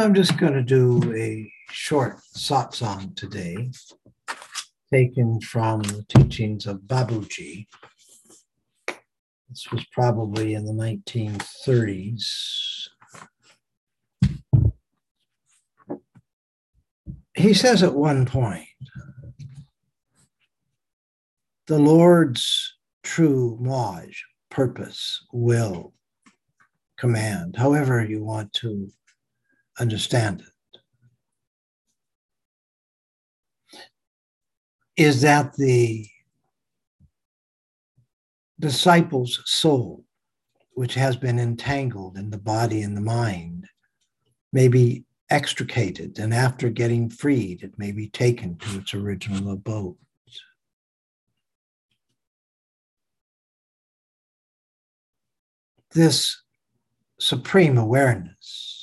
I'm just going to do a short satsang today, taken from the teachings of Babuji. This was probably in the 1930s. He says at one point, the Lord's true Mauj, purpose, will, command, however you want to understand it, is that the disciple's soul, which has been entangled in the body and the mind, may be extricated, and after getting freed, it may be taken to its original abode. This supreme awareness,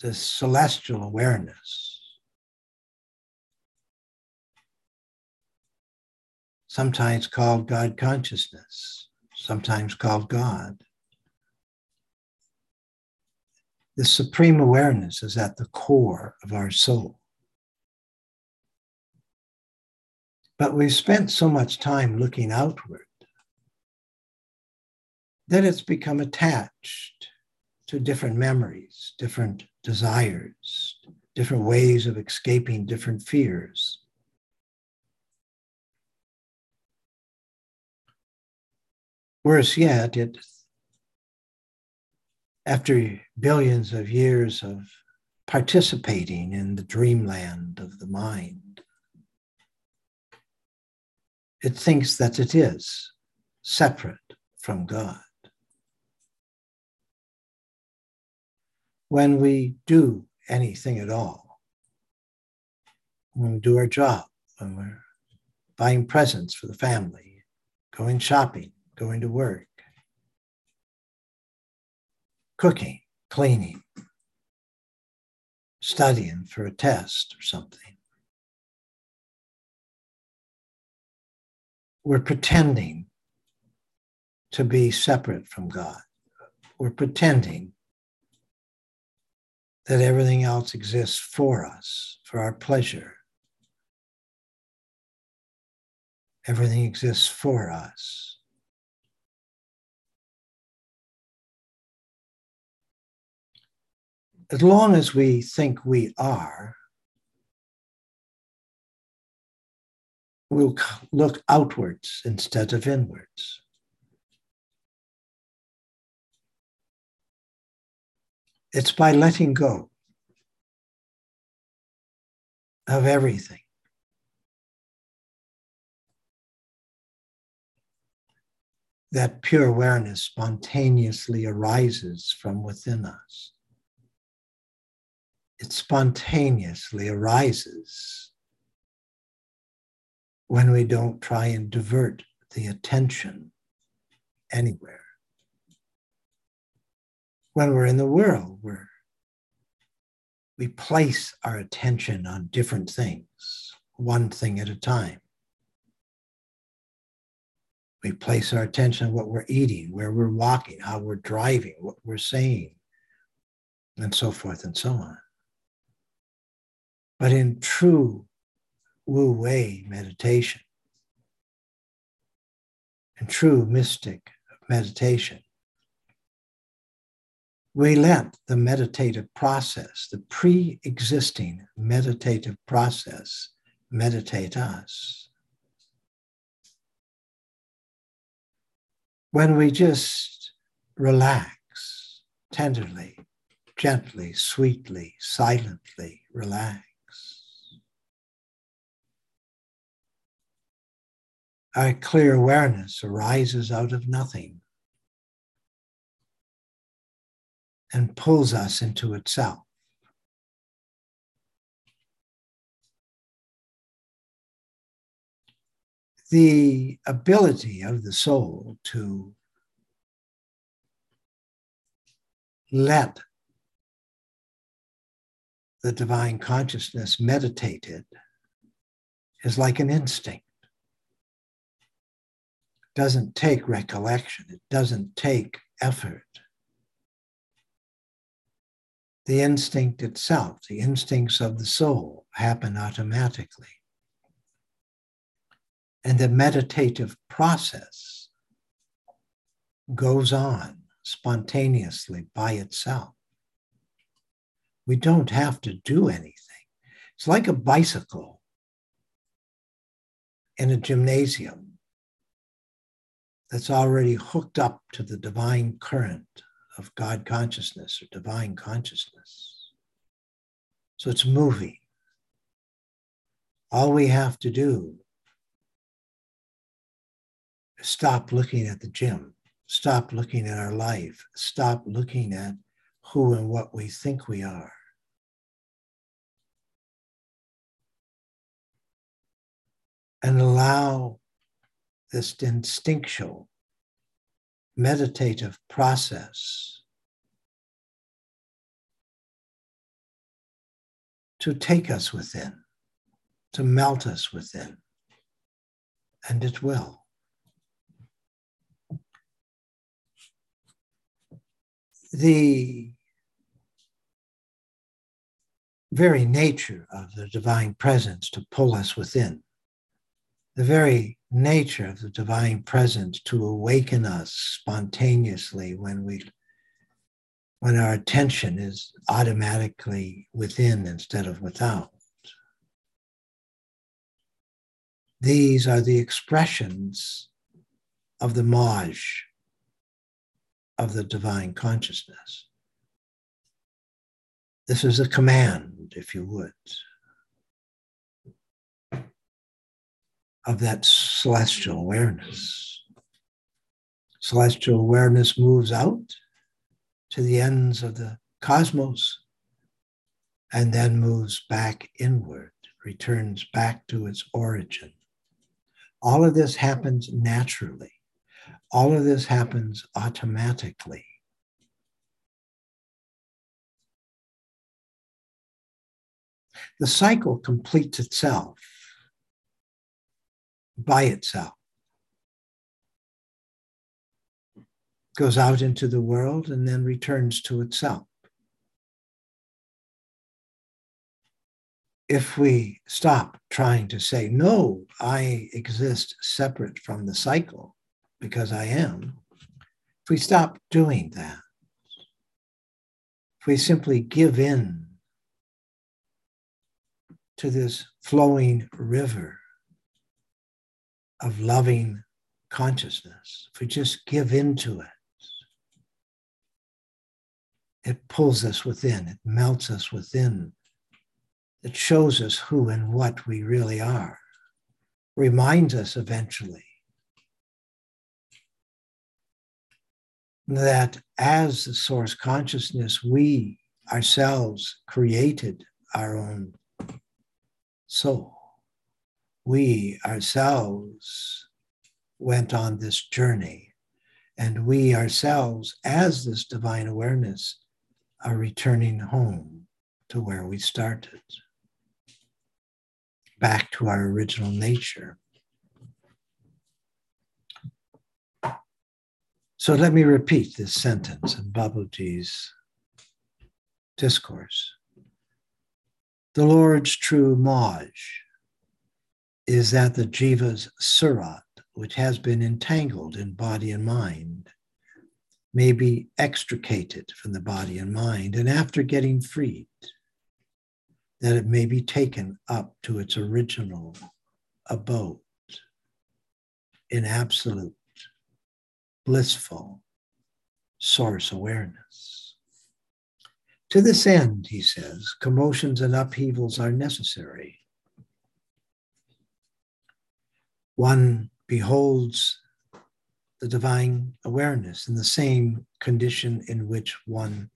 this celestial awareness, sometimes called God consciousness, sometimes called God. The supreme awareness is at the core of our soul. But we've spent so much time looking outward that it's become attached to different memories, different desires, different ways of escaping different fears. Worse yet, it after billions of years of participating in the dreamland of the mind, it thinks that it is separate from God. When we do anything at all, when we do our job, when we're buying presents for the family, going shopping, going to work, cooking, cleaning, studying for a test or something. We're pretending to be separate from God. We're pretending that everything else exists for us, for our pleasure. Everything exists for us. as long as we think we are, we'll look outwards instead of inwards. It's by letting go of everything. That pure awareness spontaneously arises from within us it spontaneously arises when we don't try and divert the attention anywhere. When we're in the world, we're, we place our attention on different things, one thing at a time. We place our attention on what we're eating, where we're walking, how we're driving, what we're saying, and so forth and so on. But in true Wu Wei meditation, in true mystic meditation, we let the meditative process, the pre existing meditative process, meditate us. When we just relax tenderly, gently, sweetly, silently relax. Our clear awareness arises out of nothing and pulls us into itself. The ability of the soul to let the divine consciousness meditated is like an instinct doesn't take recollection, it doesn't take effort. The instinct itself, the instincts of the soul, happen automatically. And the meditative process goes on spontaneously by itself. We don't have to do anything. It's like a bicycle in a gymnasium that's already hooked up to the divine current of God consciousness or divine consciousness. So it's moving. All we have to do is stop looking at the gym, stop looking at our life, stop looking at who and what we think we are. And allow this instinctual meditative process to take us within, to melt us within, and it will. The very nature of the divine presence to pull us within, the very nature of the divine presence to awaken us spontaneously when we when our attention is automatically within instead of without. These are the expressions of the Mauj of the divine consciousness. This is a command, if you would. Of that celestial awareness. Celestial awareness moves out to the ends of the cosmos and then moves back inward, returns back to its origin. All of this happens naturally. All of this happens automatically. The cycle completes itself by itself. Goes out into the world and then returns to itself. If we stop trying to say, no, I exist separate from the cycle because I am, if we stop doing that, if we simply give in to this flowing river of loving consciousness, if we just give into it, it pulls us within, it melts us within, it shows us who and what we really are, reminds us eventually that as the source consciousness, we ourselves created our own soul we ourselves went on this journey, and we ourselves, as this divine awareness, are returning home to where we started, back to our original nature. So let me repeat this sentence in Babaji's discourse. The Lord's true Mauj is that the jiva's surat, which has been entangled in body and mind, may be extricated from the body and mind, and after getting freed, that it may be taken up to its original abode in absolute, blissful source awareness. To this end, he says, commotions and upheavals are necessary one beholds the divine awareness in the same condition in which one,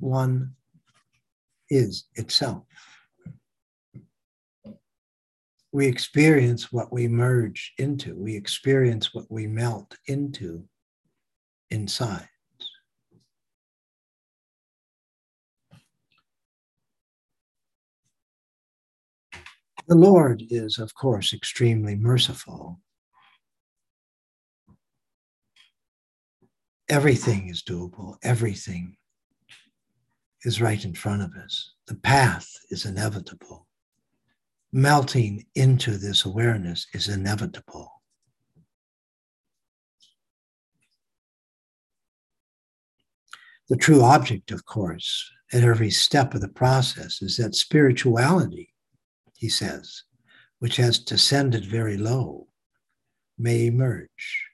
one, is itself. We experience what we merge into, we experience what we melt into inside. The Lord is, of course, extremely merciful. Everything is doable, everything is right in front of us. The path is inevitable. Melting into this awareness is inevitable. The true object, of course, at every step of the process is that spirituality, he says, which has descended very low, may emerge.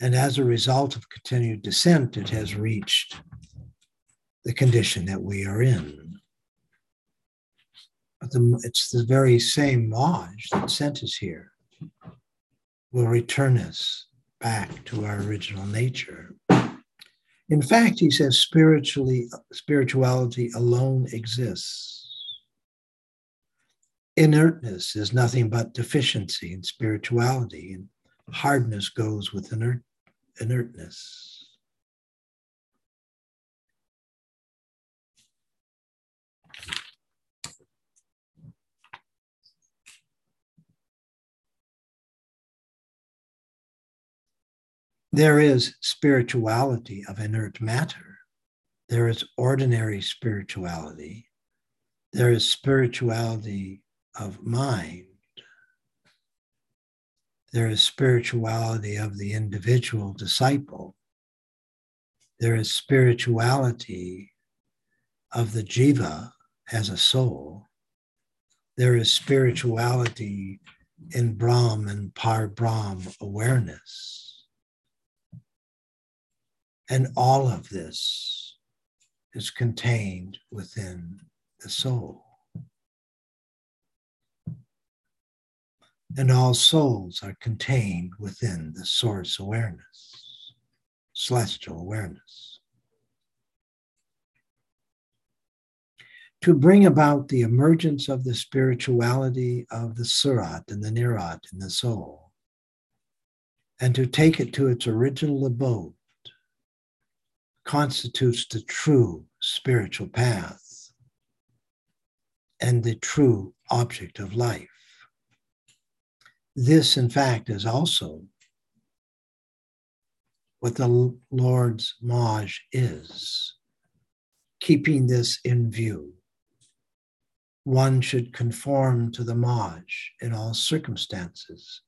And as a result of continued descent, it has reached the condition that we are in. But the, it's the very same Mauj that sent us here will return us back to our original nature. In fact, he says spiritually, spirituality alone exists. Inertness is nothing but deficiency in spirituality, and hardness goes with inert, inertness. There is spirituality of inert matter. There is ordinary spirituality. There is spirituality of mind. There is spirituality of the individual disciple. There is spirituality of the jiva as a soul. There is spirituality in Brahm and Par Brahm awareness. And all of this is contained within the soul. And all souls are contained within the source awareness, celestial awareness. To bring about the emergence of the spirituality of the Surat and the Nirat in the soul, and to take it to its original abode constitutes the true spiritual path and the true object of life. This, in fact, is also what the Lord's Mauj is, keeping this in view. One should conform to the Mauj in all circumstances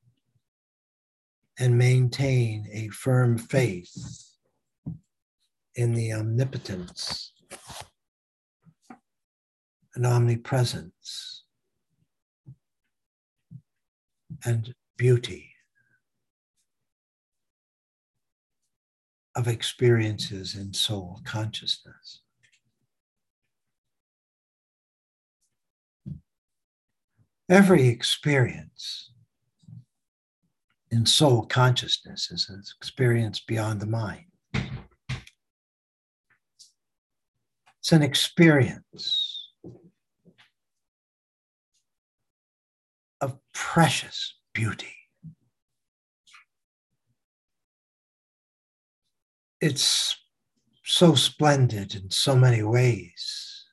and maintain a firm faith in the omnipotence and omnipresence and beauty of experiences in soul consciousness. Every experience in soul consciousness is an experience beyond the mind. It's an experience of precious beauty. It's so splendid in so many ways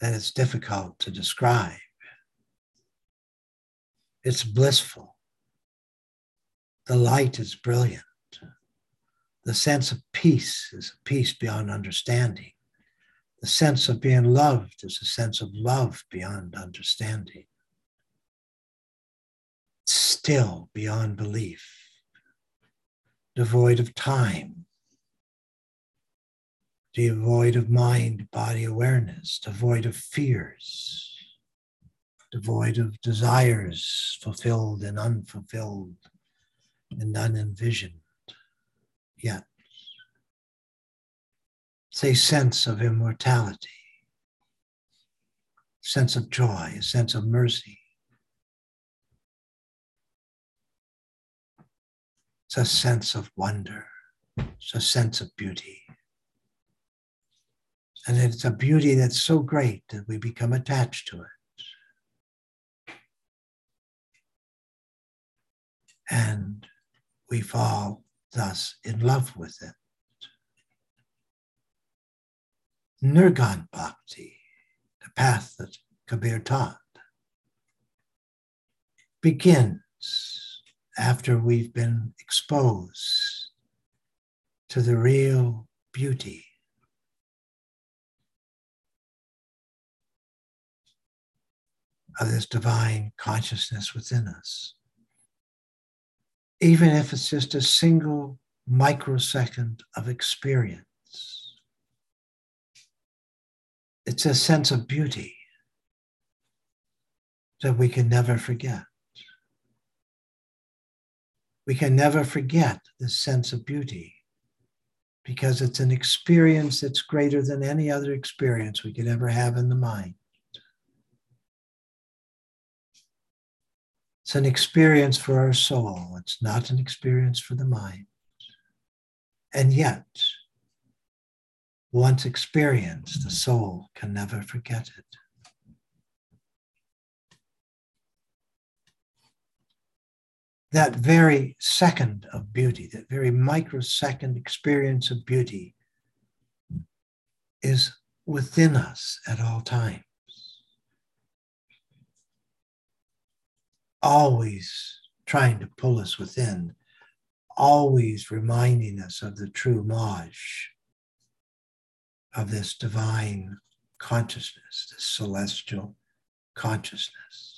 that it's difficult to describe. It's blissful. The light is brilliant. The sense of peace is a peace beyond understanding. The sense of being loved is a sense of love beyond understanding, still beyond belief, devoid of time, devoid of mind body awareness, devoid of fears, devoid of desires fulfilled and unfulfilled and unenvisioned yet. It's a sense of immortality, sense of joy, a sense of mercy. It's a sense of wonder. It's a sense of beauty. And it's a beauty that's so great that we become attached to it. And we fall thus in love with it. Nirgun Bhakti, the path that Kabir taught, begins after we've been exposed to the real beauty. Of this divine consciousness within us. Even if it's just a single microsecond of experience, it's a sense of beauty that we can never forget. We can never forget this sense of beauty because it's an experience that's greater than any other experience we could ever have in the mind. It's an experience for our soul, it's not an experience for the mind. And yet, once experienced, the soul can never forget it. That very second of beauty, that very microsecond experience of beauty is within us at all times. Always trying to pull us within, always reminding us of the true Mauj, of this divine consciousness, this celestial consciousness.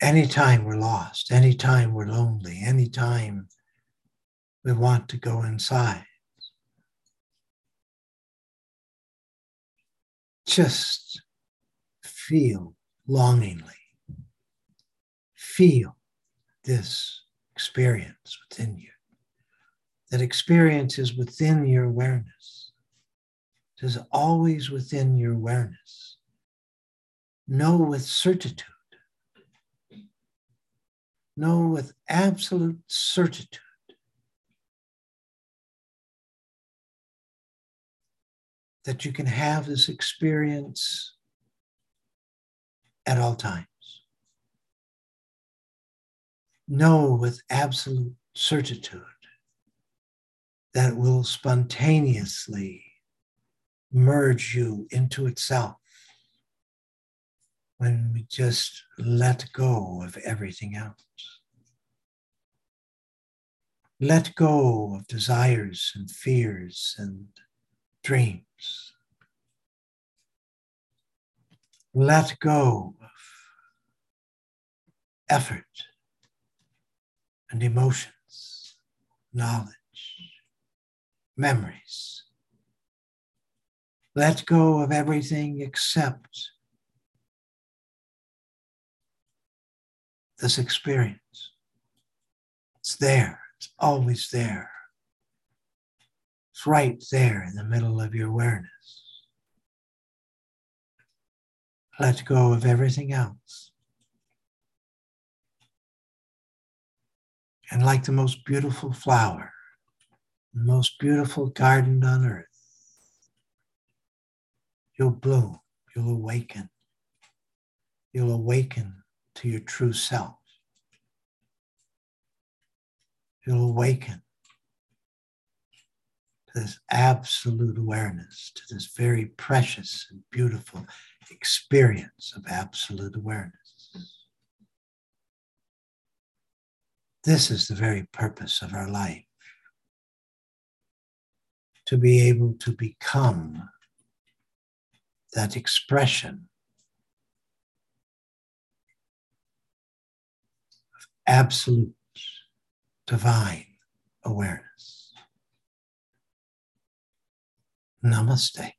Anytime we're lost, anytime we're lonely, anytime we want to go inside. Just feel longingly, feel this experience within you. That experience is within your awareness. It is always within your awareness. Know with certitude know with absolute certitude that you can have this experience at all times. Know with absolute certitude that will spontaneously merge you into itself when we just let go of everything else. Let go of desires and fears and dreams. Let go of effort and emotions, knowledge, memories. Let go of everything except this experience. It's there, it's always there. It's right there in the middle of your awareness. Let go of everything else. And like the most beautiful flower, the most beautiful garden on earth, you'll bloom, you'll awaken. You'll awaken to your true self. You'll awaken to this absolute awareness, to this very precious and beautiful experience of absolute awareness. This is the very purpose of our life to be able to become that expression absolute divine awareness. Namaste.